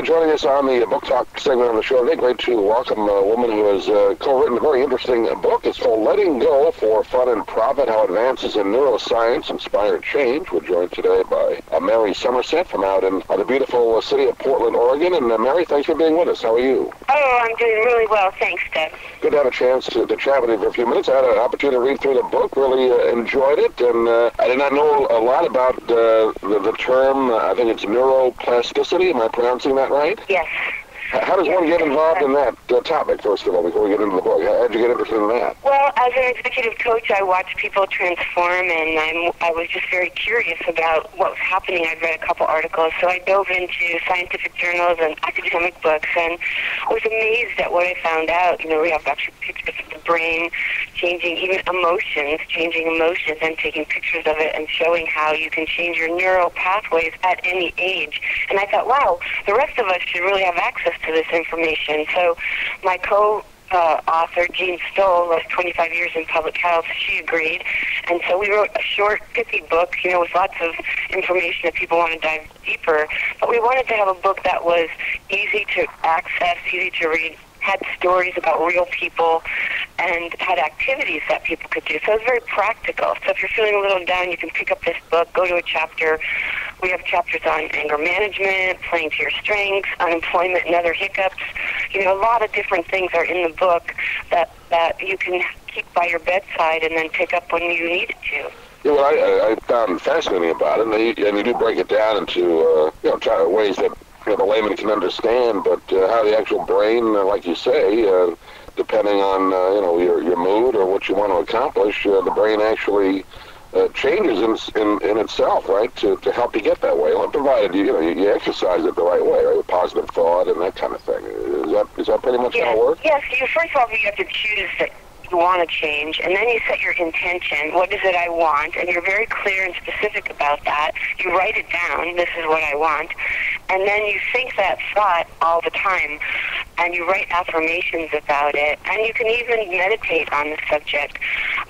joining us on the Book Talk segment of the show today. Great to welcome a woman who has uh, co-written a very interesting book. It's called Letting Go for Fun and Profit, How Advances in Neuroscience Inspire Change. We're joined today by uh, Mary Sommerset from out in uh, the beautiful city of Portland, Oregon. And uh, Mary, thanks for being with us. How are you? Oh, I'm doing really well. Thanks, Doug. Good to have a chance to, to chat with you for a few minutes. I had an opportunity to read through the book, really uh, enjoyed it, and uh, I did not know a lot about the, the term, I think it's neuroplasticity. Am I pronouncing that right? Yes. How does one get involved in that topic, first of all, before we get into the book? How did you get interested in that? Well, as an executive coach, I watch people transform, and I'm, I was just very curious about what was happening. I'd read a couple articles, so I dove into scientific journals and academic books, and was amazed at what I found out. You know, we have actually pictures of the brain changing, even emotions, changing emotions, and taking pictures of it and showing how you can change your neural pathways at any age. And I thought, wow, the rest of us should really have access to this information. So my co uh, author, Jean Stoll, was 25 years in public health. She agreed. And so we wrote a short, pithy book, you know, with lots of information that people want to dive deeper. But we wanted to have a book that was easy to access, easy to read, had stories about real people and had activities that people could do. So it was very practical. So if you're feeling a little down, you can pick up this book, go to a chapter. We have chapters on anger management, playing to your strengths, unemployment and other hiccups. You know, a lot of different things are in the book that, that you can keep by your bedside and then pick up when you need it to. Yeah, well, I, I found fascinating about it, and you, and you do break it down into uh, you know ways that you know, the layman can understand, but uh, how the actual brain, uh, like you say, uh, depending on uh, you know your your mood or what you want to accomplish, uh, the brain actually uh, changes in, in in itself, right, to to help you get that way. Well, provided you you know you, you exercise it the right way, right, with positive thought and that kind of thing. Is that is that pretty much yes. how it works? Yes. You first of all you have to choose that you want to change, and then you set your intention. What is it I want? And you're very clear and specific about that. You write it down. This is what I want, and then you think that thought all the time, and you write affirmations about it, and you can even meditate on the subject.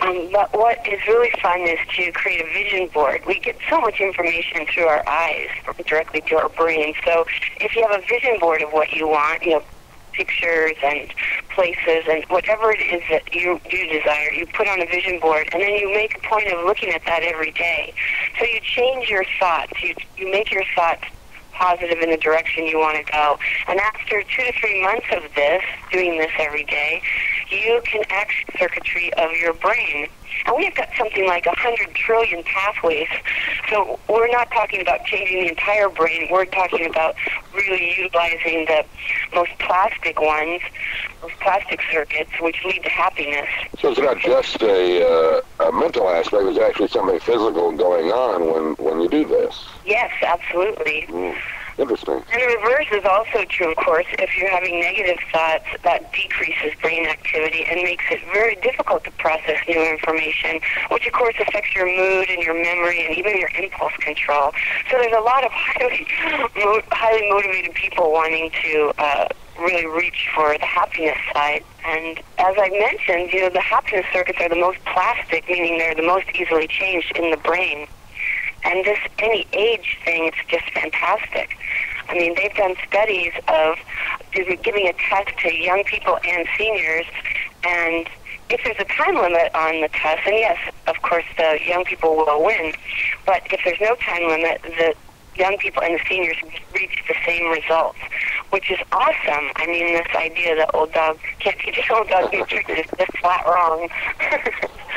Um, but what is really fun is to create a vision board. We get so much information through our eyes directly to our brain. So if you have a vision board of what you want, you know pictures and places and whatever it is that you you desire, you put on a vision board, and then you make a point of looking at that every day. So you change your thoughts. You you make your thoughts positive in the direction you want to go. And after two to three months of this, doing this every day, you can action circuitry of your brain. And we've got something like 100 trillion pathways. So we're not talking about changing the entire brain. We're talking about really utilizing the most plastic ones, those plastic circuits, which lead to happiness. So it's not just a, uh, a mental aspect. There's actually something physical going on when, when you do this. Yes, absolutely. Mm. Interesting. And the reverse is also true, of course. If you're having negative thoughts, that decreases brain activity and makes it very difficult to process new information, which of course affects your mood and your memory and even your impulse control. So there's a lot of highly, highly motivated people wanting to uh, really reach for the happiness side. And as I mentioned, you know, the happiness circuits are the most plastic, meaning they're the most easily changed in the brain. And this any age thing, it's just fantastic. I mean, they've done studies of giving a test to young people and seniors, and if there's a time limit on the test, and yes, of course, the young people will win, but if there's no time limit, the young people and the seniors reach the same results, which is awesome. I mean, this idea that old dog can't teach old dog new tricks is just flat wrong.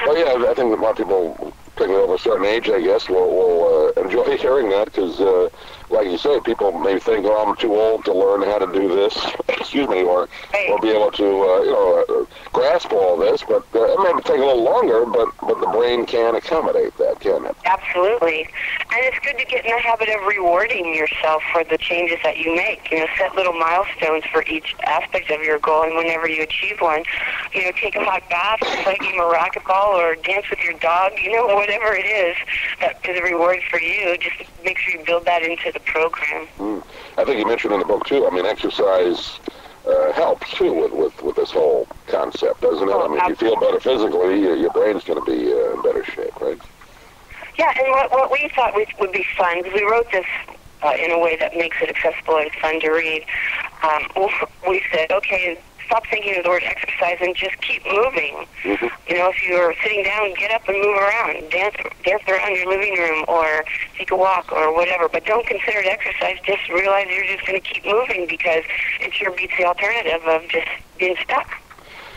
well, yeah, I think a lot of people particularly over a certain age, I guess, will, will uh, enjoy hearing that because, uh, like you say, people may think, "Oh, I'm too old to learn how to do this," excuse me, or Right. or be able to, uh, you know, uh, grasp all this. But uh, it may take a little longer, but but the brain can accommodate that, can it? Absolutely. And it's good to get in the habit of rewarding yourself for the changes that you make. You know, set little milestones for each aspect of your goal, and whenever you achieve one, you know, take a hot bath, play a game of racquetball, or dance with your dog. You know, whatever it is that is a reward for you. Just make sure you build that into the program. Mm. I think you mentioned in the book too. I mean, exercise uh, helps too with, with with this whole concept, doesn't it? Oh, I mean, if you feel better physically, your, your brain's going to be uh, in better shape, right? Yeah, and what, what we thought we, would be fun, because we wrote this uh, in a way that makes it accessible and fun to read. Um, we said, okay, stop thinking of the word exercise and just keep moving. Mm-hmm. You know, if you're sitting down, get up and move around, dance, dance around your living room, or take a walk, or whatever. But don't consider it exercise. Just realize you're just going to keep moving because it sure beats the alternative of just being stuck.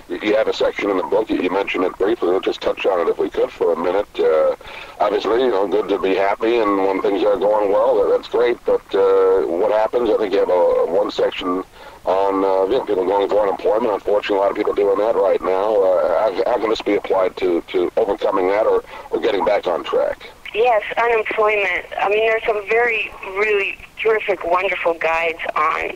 You have a section in the book. You mentioned it briefly. We'll just touch on it if we could for a minute. Uh, obviously, you know, good to be happy, and when things are going well, that's great. But uh, what happens? I think you have a one section on uh, people going for unemployment. Unfortunately, a lot of people doing that right now. Uh, how, how can this be applied to, to overcoming that or, or getting back on track? Yes, unemployment. I mean, there's some very, really terrific, wonderful guides on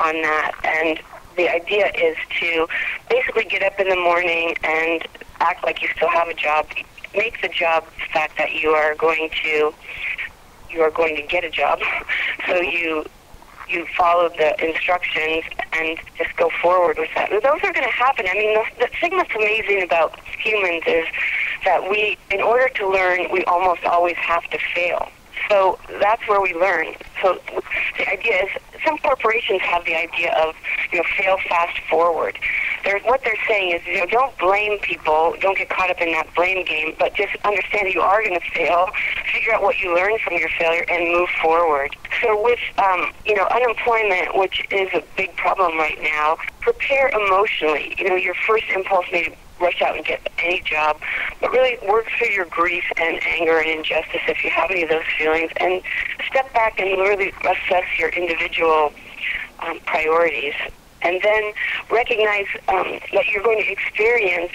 on that, and the idea is to basically get up in the morning and act like you still have a job. Make the job the fact that you are going to you are going to get a job. So you you follow the instructions and just go forward with that. Those are going to happen. I mean, the, the thing that's amazing about humans is that we, in order to learn, we almost always have to fail. So that's where we learn. So the idea is some corporations have the idea of, you know, fail fast forward. They're, what they're saying is, you know, don't blame people, don't get caught up in that blame game, but just understand that you are going to fail, figure out what you learned from your failure, and move forward. So with, um, you know, unemployment, which is a big problem right now, prepare emotionally. You know, your first impulse may rush out and get any job, but really work through your grief and anger and injustice if you have any of those feelings, and step back and really assess your individual um, priorities, and then recognize um, that you're going to experience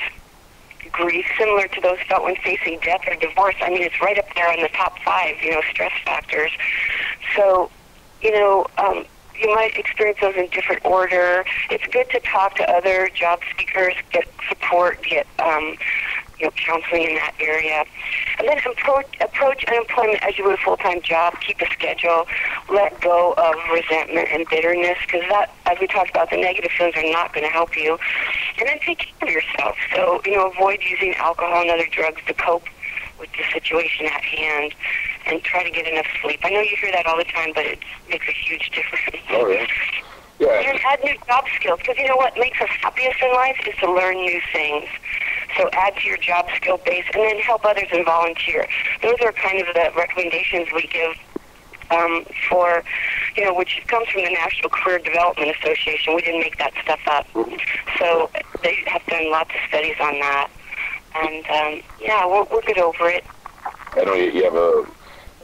grief similar to those felt when facing death or divorce. I mean, it's right up there in the top five, you know, stress factors. So, you know, um, you might experience those in different order. It's good to talk to other job seekers, get support, get um, you know counseling in that area, and then approach approach unemployment as you would a full time job. Keep a schedule. Let go of resentment and bitterness because that, as we talked about, the negative feelings are not going to help you. And then take care of yourself. So you know, avoid using alcohol and other drugs to cope with the situation at hand and try to get enough sleep. I know you hear that all the time, but it makes a huge difference. Oh, yeah. Yeah. And add new job skills because you know what makes us happiest in life is to learn new things. So add to your job skill base and then help others and volunteer. Those are kind of the recommendations we give um, for, you know, which comes from the National Career Development Association. We didn't make that stuff up. So they have done lots of studies on that. And um, yeah, we'll, we're good over it. I know you, you have a,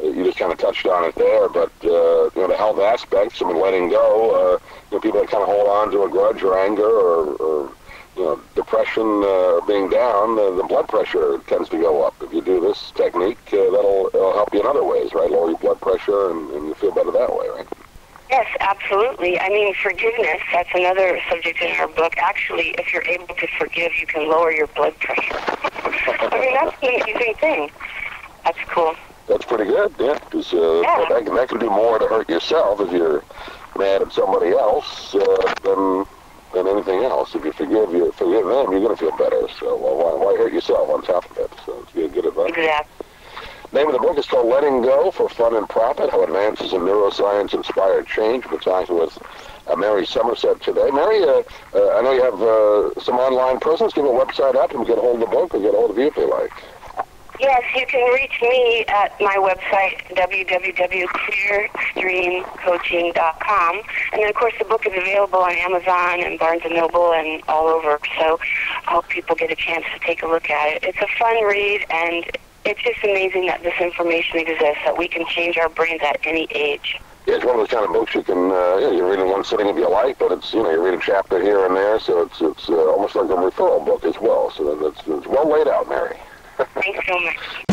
you just kind of touched on it there, but uh, you know the health aspects. Mean, letting go. Uh, you know, people that kind of hold on to a grudge or anger or, or you know depression uh, being down, uh, the blood pressure tends to go up. If you do this technique, uh, that'll, that'll help you in other ways, right? Lower your blood pressure, and, and you feel better that way, right? Yes, absolutely. I mean, forgiveness, that's another subject in our book. Actually, if you're able to forgive, you can lower your blood pressure. I mean, that's an amazing thing. That's cool. That's pretty good, yeah. Because uh, Yeah. that, can, that can do more to hurt yourself if you're mad at somebody else uh, than than anything else. If you forgive you forgive them, you're going to feel better. So well, why, why hurt yourself on top of it? So it's good, good advice. Exactly. Name of the book is called Letting Go for Fun and Profit, How Advances in Neuroscience Inspired Change. We're talking with uh, Mary Sommerset today. Mary, uh, uh, I know you have uh, some online presence. Give a website up and get a hold of the book or get a hold of you if you like. Yes, you can reach me at my website, www.clearstreamcoaching.com. And then, of course, the book is available on Amazon and Barnes & Noble and all over. So I hope people get a chance to take a look at it. It's a fun read, and it's just amazing that this information exists, that we can change our brains at any age. Yeah, it's one of those kind of books you can, uh, yeah, you read in one sitting if you like, but it's, you know, you read a chapter here and there, so it's it's uh, almost like a referral book as well. So that's it's well laid out, Mary. Thanks so much.